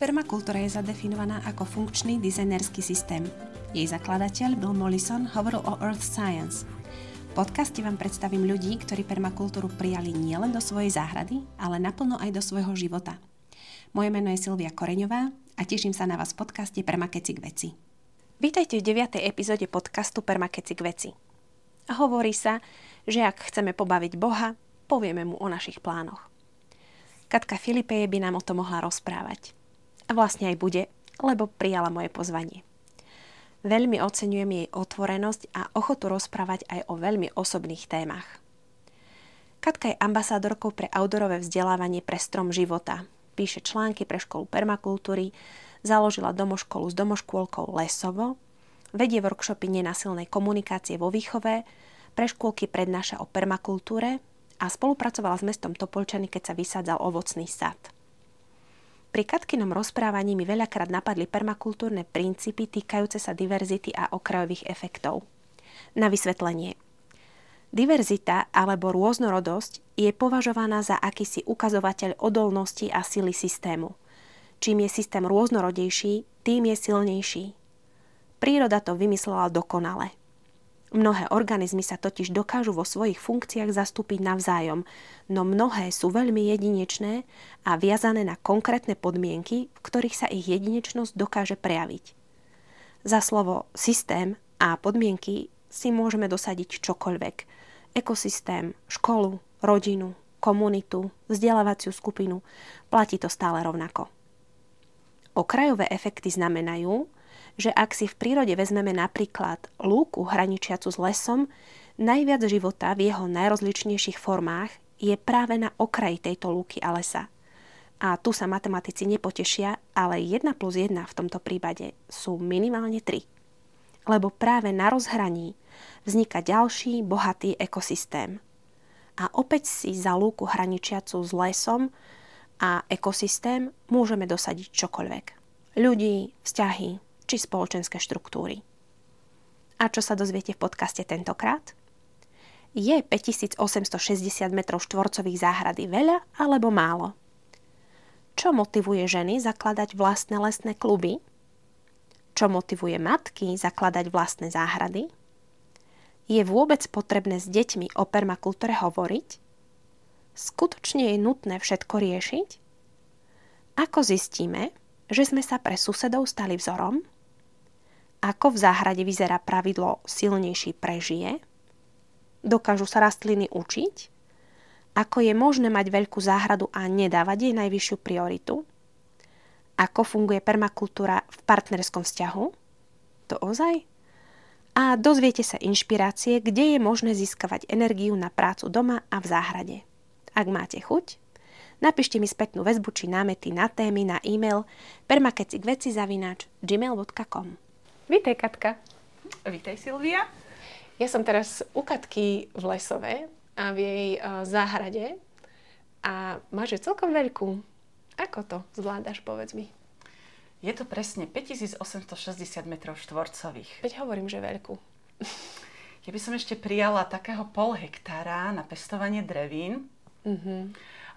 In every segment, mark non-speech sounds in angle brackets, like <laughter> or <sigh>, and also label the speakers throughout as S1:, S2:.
S1: Permakultúra je zadefinovaná ako funkčný dizajnerský systém. Jej zakladateľ Bill Mollison hovoril o Earth Science. V podcaste vám predstavím ľudí, ktorí permakultúru prijali nielen do svojej záhrady, ale naplno aj do svojho života. Moje meno je Silvia Koreňová a teším sa na vás v podcaste Permakeci k veci. Vítajte v 9. epizóde podcastu Permakeci k veci. A hovorí sa, že ak chceme pobaviť Boha, povieme mu o našich plánoch. Katka Filipeje by nám o tom mohla rozprávať. A vlastne aj bude, lebo prijala moje pozvanie. Veľmi oceňujem jej otvorenosť a ochotu rozprávať aj o veľmi osobných témach. Katka je ambasádorkou pre outdoorové vzdelávanie pre strom života. Píše články pre školu permakultúry, založila domoškolu s domoškôlkou Lesovo, vedie workshopy nenasilnej komunikácie vo výchove, pre škôlky prednáša o permakultúre a spolupracovala s mestom Topolčany, keď sa vysádzal ovocný sad. Pri Katkinom rozprávaní mi veľakrát napadli permakultúrne princípy týkajúce sa diverzity a okrajových efektov. Na vysvetlenie. Diverzita alebo rôznorodosť je považovaná za akýsi ukazovateľ odolnosti a sily systému. Čím je systém rôznorodejší, tým je silnejší. Príroda to vymyslela dokonale. Mnohé organizmy sa totiž dokážu vo svojich funkciách zastúpiť navzájom, no mnohé sú veľmi jedinečné a viazané na konkrétne podmienky, v ktorých sa ich jedinečnosť dokáže prejaviť. Za slovo systém a podmienky si môžeme dosadiť čokoľvek. Ekosystém, školu, rodinu, komunitu, vzdelávaciu skupinu. Platí to stále rovnako. Okrajové efekty znamenajú, že ak si v prírode vezmeme napríklad lúku hraničiacu s lesom, najviac života v jeho najrozličnejších formách je práve na okraji tejto lúky a lesa. A tu sa matematici nepotešia, ale 1 plus 1 v tomto prípade sú minimálne 3. Lebo práve na rozhraní vzniká ďalší bohatý ekosystém. A opäť si za lúku hraničiacu s lesom a ekosystém môžeme dosadiť čokoľvek. Ľudí, vzťahy, či spoločenské štruktúry. A čo sa dozviete v podcaste tentokrát? Je 5860 m štvorcových záhrady veľa alebo málo? Čo motivuje ženy zakladať vlastné lesné kluby? Čo motivuje matky zakladať vlastné záhrady? Je vôbec potrebné s deťmi o permakultúre hovoriť? Skutočne je nutné všetko riešiť? Ako zistíme, že sme sa pre susedov stali vzorom? Ako v záhrade vyzerá pravidlo silnejší prežije? Dokážu sa rastliny učiť? Ako je možné mať veľkú záhradu a nedávať jej najvyššiu prioritu? Ako funguje permakultúra v partnerskom vzťahu? To ozaj? A dozviete sa inšpirácie, kde je možné získavať energiu na prácu doma a v záhrade. Ak máte chuť, napíšte mi spätnú väzbu či námety na témy na e-mail permakecikveci.gmail.com Vítej, Katka.
S2: Vítej, Silvia.
S1: Ja som teraz u Katky v Lesove a v jej uh, záhrade a máš ju celkom veľkú. Ako to zvládaš, povedz mi?
S2: Je to presne 5860 m štvorcových.
S1: Veď hovorím, že veľkú.
S2: Ja by som ešte prijala takého pol hektára na pestovanie drevín. Mm-hmm.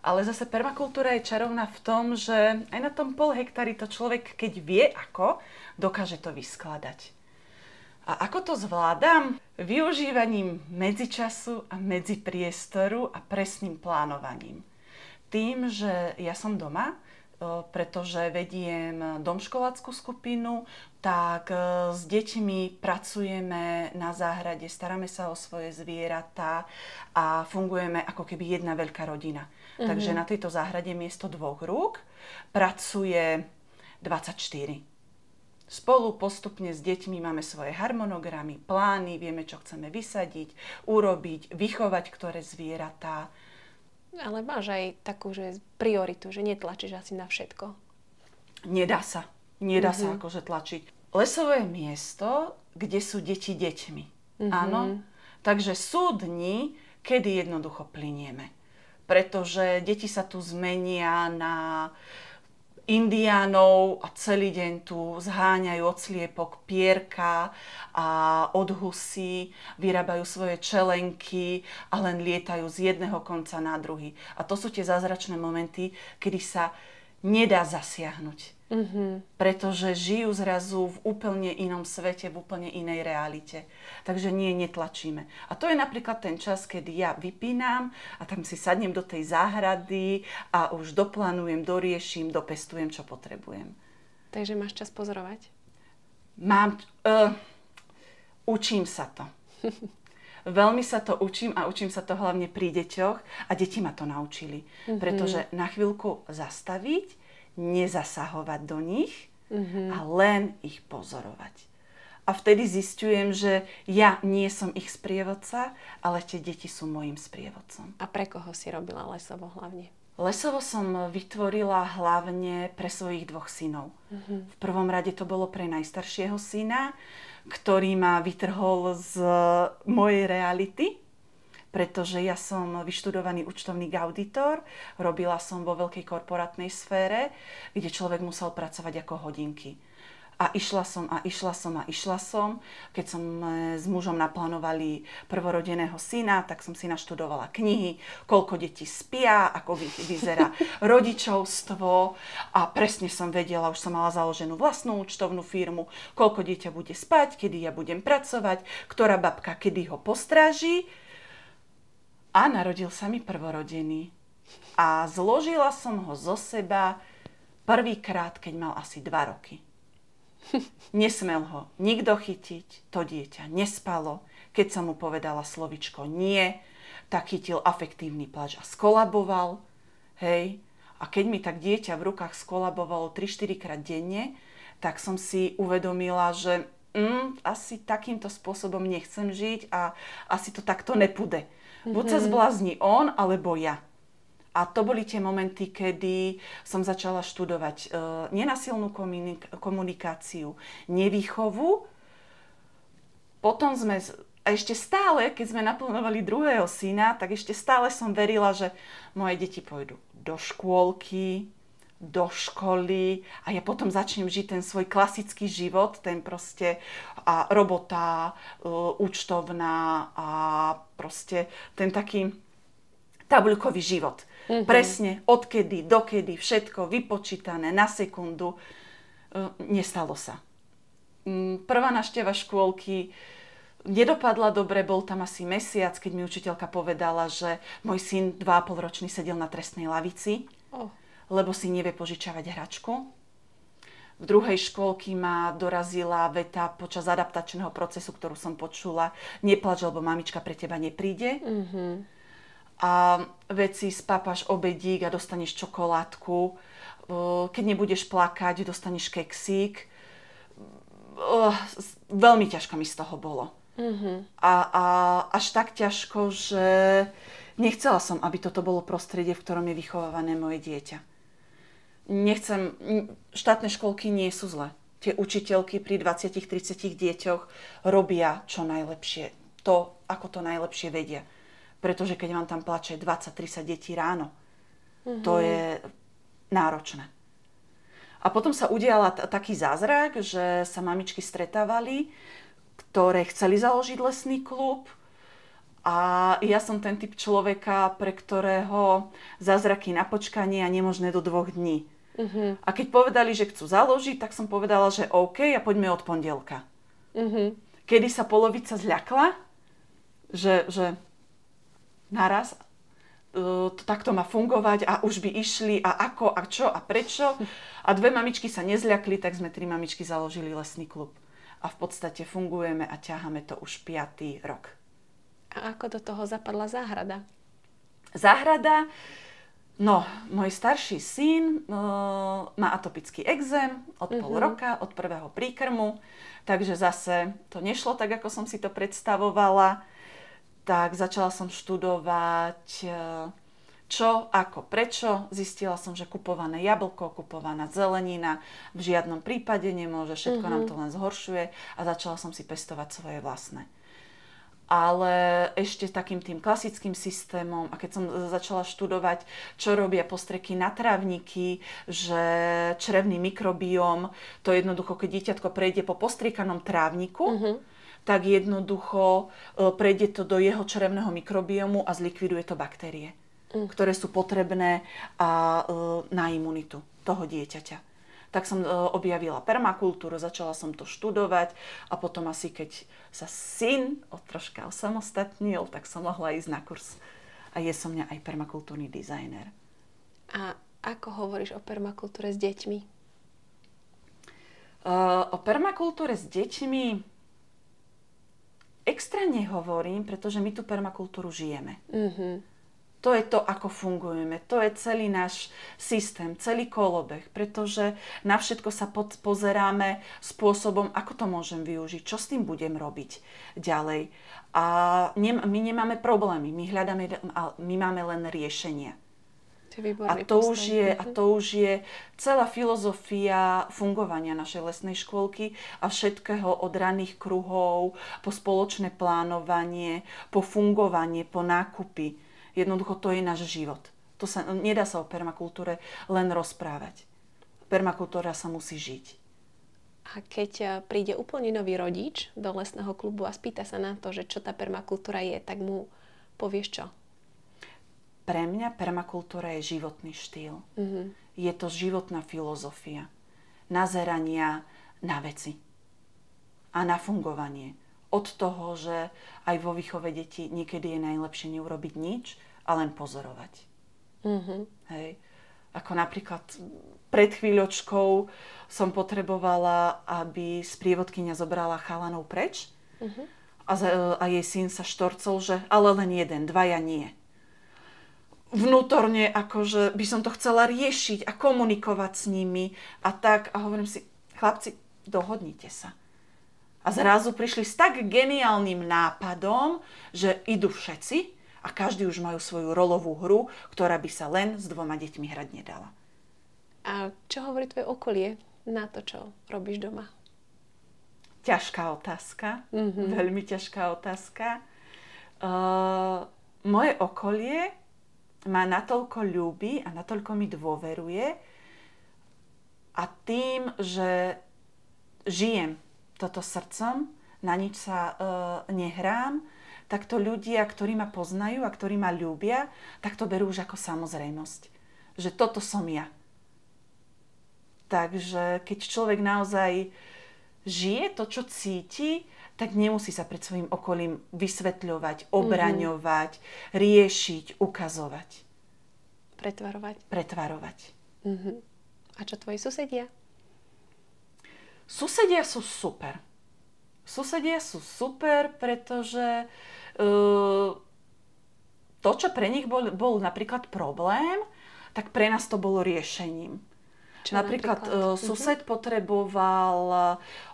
S2: Ale zase permakultúra je čarovná v tom, že aj na tom pol hektári to človek, keď vie ako, dokáže to vyskladať. A ako to zvládam? Využívaním medzičasu a medzipriestoru a presným plánovaním. Tým, že ja som doma, pretože vediem domškoláckú skupinu, tak s deťmi pracujeme na záhrade, staráme sa o svoje zvieratá a fungujeme ako keby jedna veľká rodina. Mm-hmm. Takže na tejto záhrade miesto dvoch rúk pracuje 24 Spolu postupne s deťmi máme svoje harmonogramy, plány, vieme, čo chceme vysadiť, urobiť, vychovať ktoré zvieratá.
S1: Ale máš aj takú, že prioritu, že netlačíš asi na všetko.
S2: Nedá sa. Nedá mm-hmm. sa mhm. akože tlačiť. Lesové miesto, kde sú deti deťmi. Mm-hmm. Áno. Takže sú dni, kedy jednoducho plinieme. Pretože deti sa tu zmenia na indiánov a celý deň tu zháňajú od sliepok pierka a od husí, vyrábajú svoje čelenky a len lietajú z jedného konca na druhý. A to sú tie zázračné momenty, kedy sa nedá zasiahnuť. Mm-hmm. Pretože žijú zrazu v úplne inom svete, v úplne inej realite. Takže nie, netlačíme. A to je napríklad ten čas, kedy ja vypínam a tam si sadnem do tej záhrady a už doplánujem, doriešim, dopestujem, čo potrebujem.
S1: Takže máš čas pozorovať?
S2: Mám... Uh, učím sa to. <laughs> Veľmi sa to učím a učím sa to hlavne pri deťoch a deti ma to naučili. Mm-hmm. Pretože na chvíľku zastaviť nezasahovať do nich mm-hmm. a len ich pozorovať. A vtedy zistujem, že ja nie som ich sprievodca, ale tie deti sú môjim sprievodcom.
S1: A pre koho si robila lesovo hlavne?
S2: Lesovo som vytvorila hlavne pre svojich dvoch synov. Mm-hmm. V prvom rade to bolo pre najstaršieho syna, ktorý ma vytrhol z mojej reality pretože ja som vyštudovaný účtovný auditor, robila som vo veľkej korporátnej sfére, kde človek musel pracovať ako hodinky. A išla som a išla som a išla som. Keď som e, s mužom naplánovali prvorodeného syna, tak som si naštudovala knihy, koľko detí spia, ako vyzerá <laughs> rodičovstvo a presne som vedela, už som mala založenú vlastnú účtovnú firmu, koľko dieťa bude spať, kedy ja budem pracovať, ktorá babka kedy ho postráži a narodil sa mi prvorodený. A zložila som ho zo seba prvýkrát, keď mal asi 2 roky. <laughs> Nesmel ho nikto chytiť, to dieťa nespalo. Keď som mu povedala slovičko nie, tak chytil afektívny plač a skolaboval. Hej. A keď mi tak dieťa v rukách skolabovalo 3-4 krát denne, tak som si uvedomila, že mm, asi takýmto spôsobom nechcem žiť a asi to takto nepude. Buď sa mhm. zblázni on, alebo ja. A to boli tie momenty, kedy som začala študovať e, nenasilnú komunik- komunikáciu, nevýchovu. Potom sme, a ešte stále, keď sme naplánovali druhého syna, tak ešte stále som verila, že moje deti pôjdu do škôlky, do školy a ja potom začnem žiť ten svoj klasický život, ten proste a robota, uh, účtovná a proste ten taký tabuľkový život. Mm-hmm. Presne odkedy, dokedy, všetko vypočítané na sekundu. Uh, nestalo sa. Um, prvá našteva škôlky nedopadla dobre, bol tam asi mesiac, keď mi učiteľka povedala, že môj syn 2,5 ročný sedel na trestnej lavici. Oh lebo si nevie požičavať hračku. V druhej škôlky ma dorazila veta počas adaptačného procesu, ktorú som počula. Neplač, lebo mamička pre teba nepríde. Mm-hmm. A veci spápaš obedík a dostaneš čokoládku. Keď nebudeš plakať, dostaneš keksík. Veľmi ťažko mi z toho bolo. Mm-hmm. A, a až tak ťažko, že nechcela som, aby toto bolo prostredie, v ktorom je vychovávané moje dieťa nechcem, štátne školky nie sú zlé. Tie učiteľky pri 20-30 deťoch robia čo najlepšie. To, ako to najlepšie vedia. Pretože keď vám tam plače 20-30 detí ráno, mm-hmm. to mhm. je náročné. A potom sa udiala t- taký zázrak, že sa mamičky stretávali, ktoré chceli založiť lesný klub, a ja som ten typ človeka, pre ktorého zázraky na počkanie a nemožné do dvoch dní. Uh-huh. A keď povedali, že chcú založiť, tak som povedala, že OK a poďme od pondelka. Uh-huh. Kedy sa polovica zľakla, že, že naraz uh, to takto má fungovať a už by išli a ako a čo a prečo. A dve mamičky sa nezľakli, tak sme tri mamičky založili lesný klub. A v podstate fungujeme a ťaháme to už piatý rok.
S1: A ako do toho zapadla záhrada?
S2: Záhrada, no, môj starší syn uh, má atopický exém od uh-huh. pol mhm. roka, od prvého príkrmu, takže zase to nešlo tak, ako som si to predstavovala. Tak začala som študovať uh, čo, ako, prečo. Zistila som, že kupované jablko, kupovaná zelenina v žiadnom prípade nemôže, všetko uh-huh. nám mhm. to len zhoršuje a začala som si pestovať svoje vlastné ale ešte takým tým klasickým systémom a keď som začala študovať, čo robia postreky na trávniky, že črevný mikrobióm, to jednoducho, keď dieťatko prejde po postriekanom trávniku, uh-huh. tak jednoducho e, prejde to do jeho črevného mikrobiomu a zlikviduje to baktérie, uh-huh. ktoré sú potrebné a, e, na imunitu toho dieťaťa. Tak som objavila permakultúru, začala som to študovať a potom asi keď sa syn o troška osamostatnil, tak som mohla ísť na kurz. A je som mňa aj permakultúrny dizajner.
S1: A ako hovoríš o permakultúre s deťmi?
S2: Uh, o permakultúre s deťmi extra nehovorím, pretože my tú permakultúru žijeme. Uh-huh. To je to, ako fungujeme. To je celý náš systém, celý kolobeh, pretože na všetko sa pod, pozeráme spôsobom, ako to môžem využiť, čo s tým budem robiť ďalej. A ne, my nemáme problémy, my hľadáme, my máme len riešenia. A to, už je, a mhm. to už je celá filozofia fungovania našej lesnej škôlky a všetkého od raných kruhov po spoločné plánovanie, po fungovanie, po nákupy Jednoducho to je náš život. To sa, nedá sa o permakultúre len rozprávať. Permakultúra sa musí žiť.
S1: A keď eh, príde úplne nový rodič do lesného klubu a spýta sa na to, že čo tá permakultúra je, tak mu povieš čo?
S2: Pre mňa permakultúra je životný štýl. Mm-hmm. Je to životná filozofia. Nazerania na veci. A na fungovanie od toho, že aj vo výchove detí niekedy je najlepšie neurobiť nič a len pozorovať. Mm-hmm. Hej. Ako napríklad pred chvíľočkou som potrebovala, aby sprievodkynia zobrala chalanov preč mm-hmm. a, a jej syn sa štorcol, že ale len jeden, dvaja nie. Vnútorne akože by som to chcela riešiť a komunikovať s nimi a tak. A hovorím si, chlapci, dohodnite sa a zrazu prišli s tak geniálnym nápadom, že idú všetci a každý už majú svoju rolovú hru, ktorá by sa len s dvoma deťmi hrať nedala.
S1: A čo hovorí tvoje okolie na to, čo robíš doma?
S2: Ťažká otázka, mm-hmm. veľmi ťažká otázka. Uh, moje okolie ma natoľko ľúbi a natoľko mi dôveruje a tým, že žijem toto srdcom, na nič sa e, nehrám, tak to ľudia, ktorí ma poznajú a ktorí ma ľúbia, tak to berú už ako samozrejmosť. Že toto som ja. Takže keď človek naozaj žije to, čo cíti, tak nemusí sa pred svojim okolím vysvetľovať, mhm. obraňovať, mm-hmm. riešiť, ukazovať.
S1: Pretvarovať.
S2: Pretvarovať.
S1: Mm-hmm. A čo tvoji susedia?
S2: Susedia sú super. Susedia sú super, pretože uh, to, čo pre nich bol, bol napríklad problém, tak pre nás to bolo riešením. Čo napríklad, napríklad? Uh, sused uh-huh. potreboval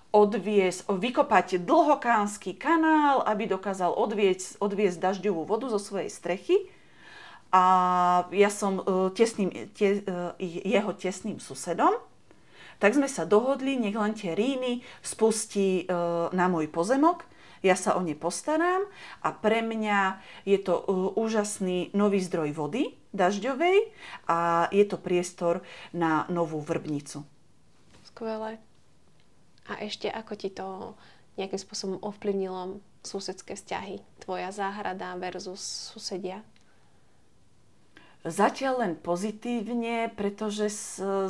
S2: odviesť, vykopať dlhokánsky kanál, aby dokázal odviesť, odviesť dažďovú vodu zo svojej strechy. A ja som uh, tesným, te, uh, jeho tesným susedom tak sme sa dohodli, nech len tie ríny spustí e, na môj pozemok, ja sa o ne postarám a pre mňa je to e, úžasný nový zdroj vody dažďovej a je to priestor na novú vrbnicu.
S1: Skvelé. A ešte ako ti to nejakým spôsobom ovplyvnilo susedské vzťahy? Tvoja záhrada versus susedia?
S2: Zatiaľ len pozitívne, pretože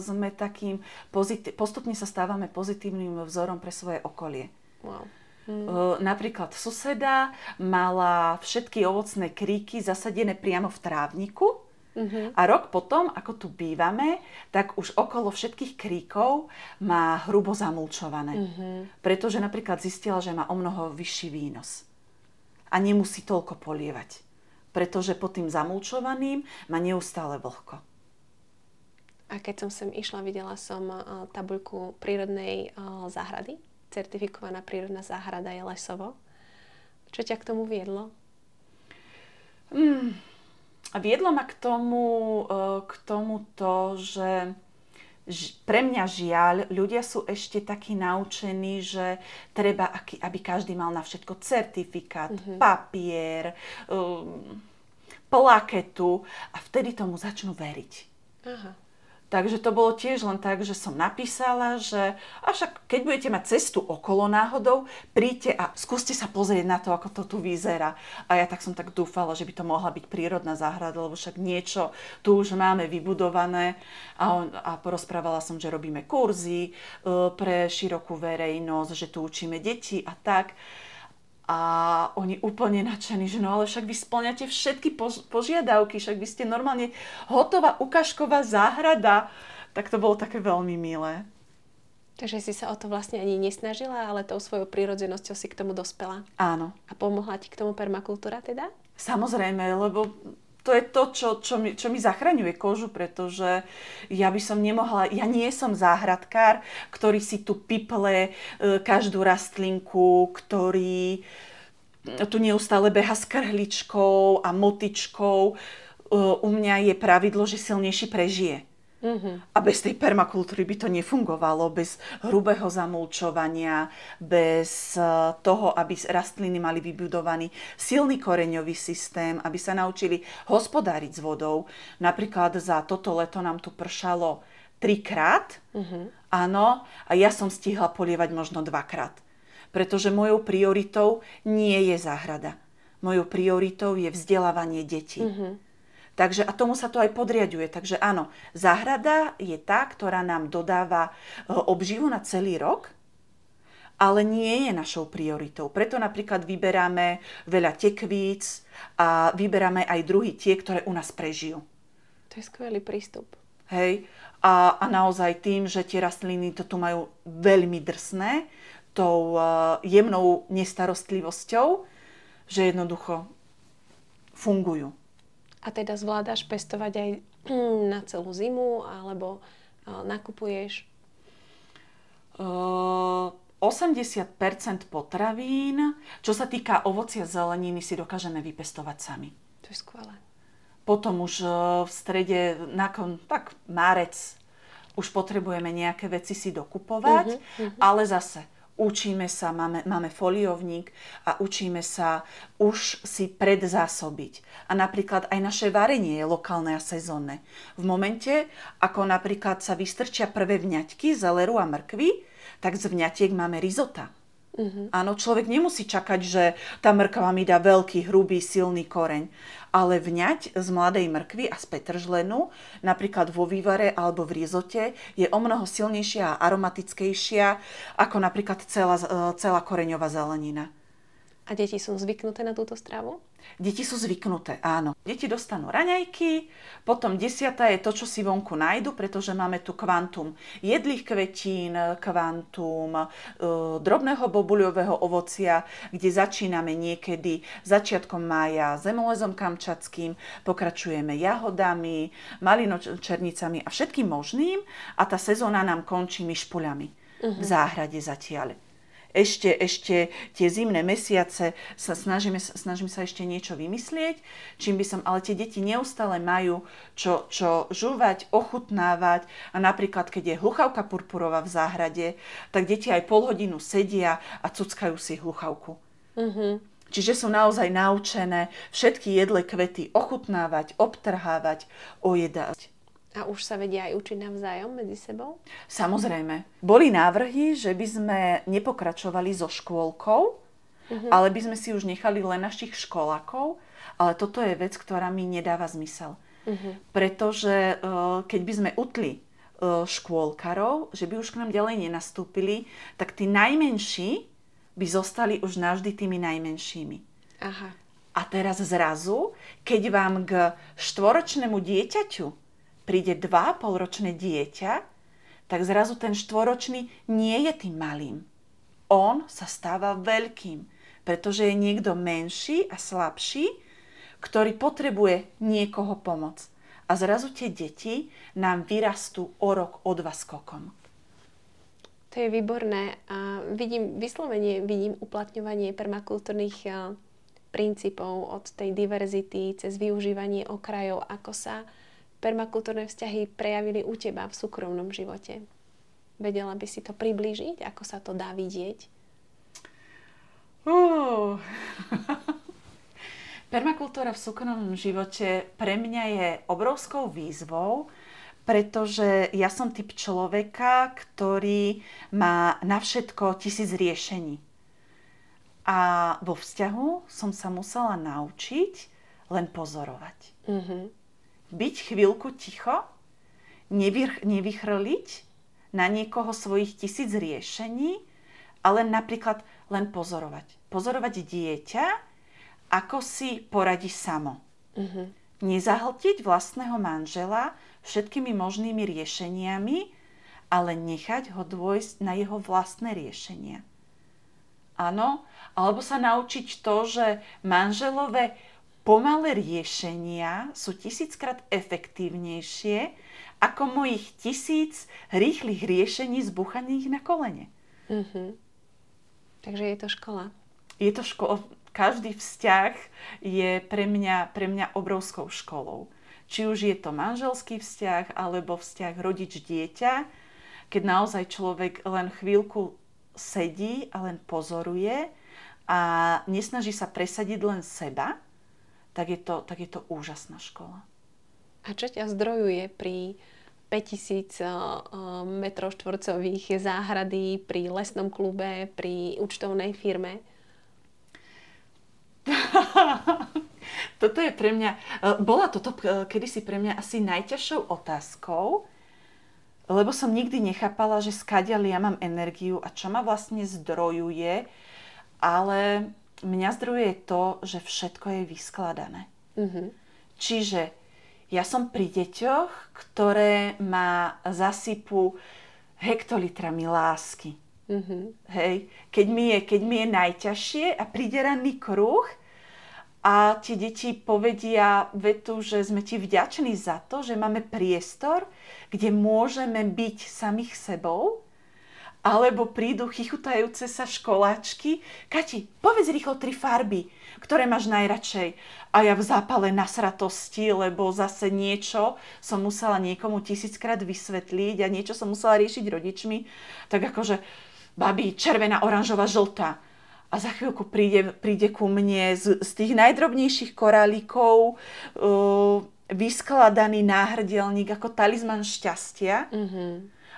S2: sme takým, pozitív, postupne sa stávame pozitívnym vzorom pre svoje okolie. Wow. Hmm. Napríklad suseda mala všetky ovocné kríky zasadené priamo v trávniku uh-huh. a rok potom, ako tu bývame, tak už okolo všetkých kríkov má hrubo zamulčované. Uh-huh. Pretože napríklad zistila, že má o mnoho vyšší výnos a nemusí toľko polievať pretože pod tým zamulčovaným má neustále vlhko.
S1: A keď som sem išla, videla som tabuľku prírodnej záhrady. Certifikovaná prírodná záhrada je lesovo. Čo ťa k tomu viedlo?
S2: Hmm. Viedlo ma k tomu, e, k tomu to, že pre mňa žiaľ, ľudia sú ešte takí naučení, že treba, aby každý mal na všetko certifikát, mm-hmm. papier, um, plaketu a vtedy tomu začnú veriť. Aha. Takže to bolo tiež len tak, že som napísala, že a však keď budete mať cestu okolo náhodou, príďte a skúste sa pozrieť na to, ako to tu vyzerá. A ja tak som tak dúfala, že by to mohla byť prírodná záhrada, lebo však niečo tu už máme vybudované. A, a porozprávala som, že robíme kurzy e, pre širokú verejnosť, že tu učíme deti a tak. A oni úplne nadšení, že no ale však vy splňate všetky pož- požiadavky, však vy ste normálne hotová ukážková záhrada. Tak to bolo také veľmi milé.
S1: Takže si sa o to vlastne ani nesnažila, ale tou svojou prírodzenosťou si k tomu dospela.
S2: Áno.
S1: A pomohla ti k tomu permakultúra teda?
S2: Samozrejme, lebo to je to, čo, čo, mi, čo mi zachraňuje kožu, pretože ja by som nemohla, ja nie som záhradkár, ktorý si tu piple e, každú rastlinku, ktorý tu neustále beha s krhličkou a motičkou. E, u mňa je pravidlo, že silnejší prežije. Mm-hmm. A bez tej permakultúry by to nefungovalo, bez hrubého zamulčovania, bez eh, toho, aby rastliny mali vybudovaný silný koreňový systém, aby sa naučili hospodáriť s vodou. Napríklad za toto leto nám tu pršalo trikrát, mm-hmm. áno, a ja som stihla polievať možno dvakrát. Pretože mojou prioritou nie je záhrada. Mojou prioritou je vzdelávanie detí. Mm-hmm Takže a tomu sa to aj podriaduje. Takže áno, záhrada je tá, ktorá nám dodáva e, obživu na celý rok, ale nie je našou prioritou. Preto napríklad vyberáme veľa tekvíc a vyberáme aj druhy tie, ktoré u nás prežijú.
S1: To je skvelý prístup.
S2: Hej. A, a naozaj tým, že tie rastliny to tu majú veľmi drsné, tou uh, jemnou nestarostlivosťou, že jednoducho fungujú.
S1: A teda zvládaš pestovať aj na celú zimu, alebo nakupuješ?
S2: Uh, 80% potravín, čo sa týka ovocia zeleniny, si dokážeme vypestovať sami.
S1: To je skvelé.
S2: Potom už v strede, nakon, tak márec, už potrebujeme nejaké veci si dokupovať, uh-huh, uh-huh. ale zase učíme sa, máme, máme foliovník a učíme sa už si predzásobiť. A napríklad aj naše varenie je lokálne a sezónne. V momente, ako napríklad sa vystrčia prvé vňaťky zeleru a mrkvy, tak z vňatiek máme rizota. Uh-huh. Áno, človek nemusí čakať, že tá mrkva mi dá veľký, hrubý, silný koreň. Ale vňať z mladej mrkvy a z petržlenu, napríklad vo vývare alebo v rizote, je o mnoho silnejšia a aromatickejšia ako napríklad celá, celá koreňová zelenina.
S1: A deti sú zvyknuté na túto stravu?
S2: Deti sú zvyknuté, áno. Deti dostanú raňajky, potom desiata je to, čo si vonku nájdu, pretože máme tu kvantum jedlých kvetín, kvantum e, drobného bobuľového ovocia, kde začíname niekedy začiatkom mája zemolezom kamčatským, pokračujeme jahodami, malinočernicami a všetkým možným a tá sezóna nám končí myšpuľami uh-huh. v mhm. záhrade zatiaľ ešte, ešte tie zimné mesiace sa snažíme, snažíme sa ešte niečo vymyslieť, čím by som, ale tie deti neustále majú čo, čo žúvať, ochutnávať a napríklad, keď je hluchavka purpurová v záhrade, tak deti aj pol hodinu sedia a cuckajú si hluchavku. Mm-hmm. Čiže sú naozaj naučené všetky jedle kvety ochutnávať, obtrhávať, ojedať.
S1: A už sa vedia aj učiť navzájom medzi sebou?
S2: Samozrejme. Boli návrhy, že by sme nepokračovali so škôlkou, uh-huh. ale by sme si už nechali len našich školákov, ale toto je vec, ktorá mi nedáva zmysel. Uh-huh. Pretože uh, keď by sme utli uh, škôlkarov, že by už k nám ďalej nenastúpili, tak tí najmenší by zostali už navždy tými najmenšími. Aha. A teraz zrazu, keď vám k štvoročnému dieťaťu príde 2,5 ročné dieťa, tak zrazu ten štvoročný nie je tým malým. On sa stáva veľkým, pretože je niekto menší a slabší, ktorý potrebuje niekoho pomoc. A zrazu tie deti nám vyrastú o rok, o dva skokom.
S1: To je výborné. A vidím, vyslovene vidím uplatňovanie permakultúrnych princípov od tej diverzity cez využívanie okrajov, ako sa permakultúrne vzťahy prejavili u teba v súkromnom živote? Vedela by si to priblížiť? Ako sa to dá vidieť?
S2: Uh. <laughs> Permakultúra v súkromnom živote pre mňa je obrovskou výzvou, pretože ja som typ človeka, ktorý má na všetko tisíc riešení. A vo vzťahu som sa musela naučiť len pozorovať. Mm-hmm. Byť chvíľku ticho, nevych- nevychrliť na niekoho svojich tisíc riešení, ale napríklad len pozorovať. Pozorovať dieťa, ako si poradí samo. Mm-hmm. Nezahltiť vlastného manžela všetkými možnými riešeniami, ale nechať ho dôjsť na jeho vlastné riešenia. Áno, alebo sa naučiť to, že manželové pomalé riešenia sú tisíckrát efektívnejšie ako mojich tisíc rýchlych riešení zbuchaných na kolene. Mm-hmm.
S1: Takže je to škola.
S2: Je to škola. Každý vzťah je pre mňa, pre mňa obrovskou školou. Či už je to manželský vzťah alebo vzťah rodič-dieťa, keď naozaj človek len chvíľku sedí a len pozoruje a nesnaží sa presadiť len seba, tak je to, tak je to úžasná škola.
S1: A čo ťa zdrojuje pri 5000 eh, eh, metrov štvorcových záhrady, pri lesnom klube, pri účtovnej firme? <laughs>
S2: toto je pre mňa, eh, bola toto kedysi pre mňa asi najťažšou otázkou, lebo som nikdy nechápala, že skadiaľ ja mám energiu a čo ma vlastne zdrojuje, ale mňa zdrojuje to, že všetko je vyskladané. Mm-hmm. Čiže ja som pri deťoch, ktoré ma zasypú hektolitrami lásky. Mm-hmm. Hej, keď mi, je, keď mi je najťažšie a príde ranný kruh, a tie deti povedia vetu, že sme ti vďační za to, že máme priestor, kde môžeme byť samých sebou, alebo prídu chychutajúce sa školáčky. Kati, povedz rýchlo tri farby, ktoré máš najradšej. A ja v zápale nasratosti, lebo zase niečo som musela niekomu tisíckrát vysvetliť a niečo som musela riešiť rodičmi. Tak akože, babi, červená, oranžová, žltá a za chvíľku príde, príde ku mne z, z tých najdrobnejších korálíkov uh, vyskladaný náhrdelník ako talizman šťastia. Mm-hmm.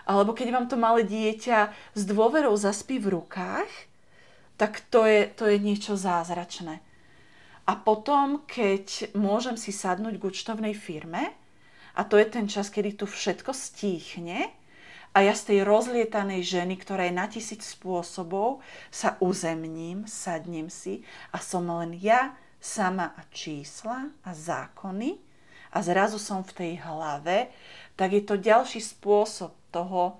S2: Alebo keď vám to malé dieťa s dôverou zaspí v rukách, tak to je, to je niečo zázračné. A potom, keď môžem si sadnúť k účtovnej firme, a to je ten čas, kedy tu všetko stíchne, a ja z tej rozlietanej ženy, ktorá je na tisíc spôsobov, sa uzemním, sadnem si a som len ja, sama a čísla a zákony a zrazu som v tej hlave, tak je to ďalší spôsob toho,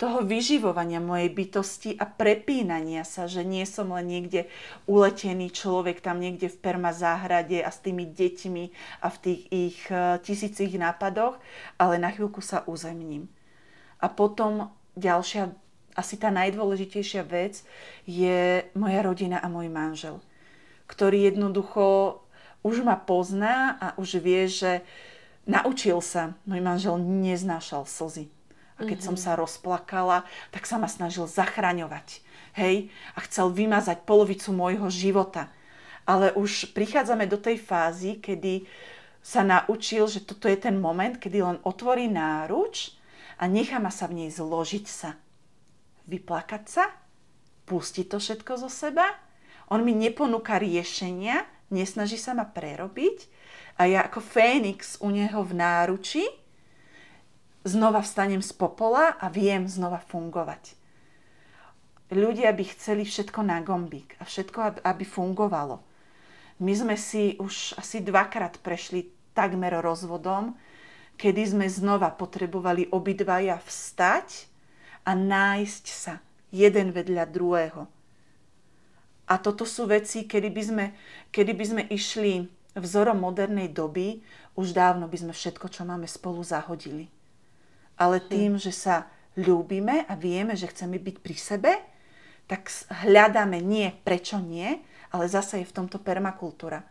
S2: toho vyživovania mojej bytosti a prepínania sa, že nie som len niekde uletený človek tam niekde v perma záhrade a s tými deťmi a v tých ich eh, tisícich nápadoch, ale na chvíľku sa uzemním. A potom ďalšia, asi tá najdôležitejšia vec je moja rodina a môj manžel, ktorý jednoducho už ma pozná a už vie, že naučil sa. Môj manžel neznášal slzy. A keď mm-hmm. som mhm. sa rozplakala, tak sa ma snažil zachraňovať. Hej? A chcel vymazať polovicu môjho života. Ale už prichádzame do tej fázy, kedy sa naučil, že toto je ten moment, kedy len otvorí náruč a nechá ma sa v nej zložiť sa. Vyplakať sa, pustiť to všetko zo seba. On mi neponúka riešenia, nesnaží sa ma prerobiť a ja ako Fénix u neho v náruči znova vstanem z popola a viem znova fungovať. Ľudia by chceli všetko na gombík a všetko, aby fungovalo. My sme si už asi dvakrát prešli takmer rozvodom, kedy sme znova potrebovali obidvaja vstať a nájsť sa jeden vedľa druhého. A toto sú veci, kedy by sme, kedy by sme išli vzorom modernej doby, už dávno by sme všetko, čo máme spolu, zahodili. Ale hm. tým, že sa ľúbime a vieme, že chceme byť pri sebe, tak hľadáme nie prečo nie, ale zase je v tomto permakultúra.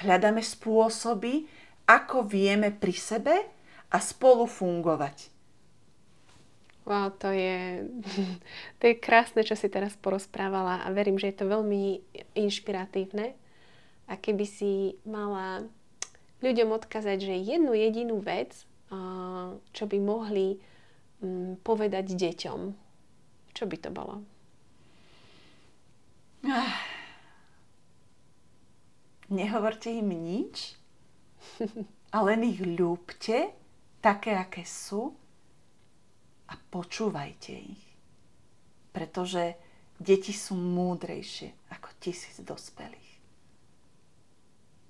S2: Hľadáme spôsoby, ako vieme pri sebe a spolu fungovať.
S1: Wow, to je, <laughs> to je krásne, čo si teraz porozprávala a verím, že je to veľmi inšpiratívne. A keby si mala ľuďom odkazať, že jednu jedinú vec,
S3: čo by mohli mm, povedať deťom? Čo by to bolo?
S2: Nehovorte im nič, <laughs> a len ich ľúbte, také, aké sú a počúvajte ich. Pretože deti sú múdrejšie ako tisíc dospelých.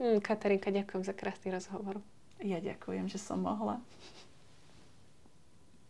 S3: Mm, Katarinka, ďakujem za krásny rozhovor.
S2: Ja ďakujem, že som mohla.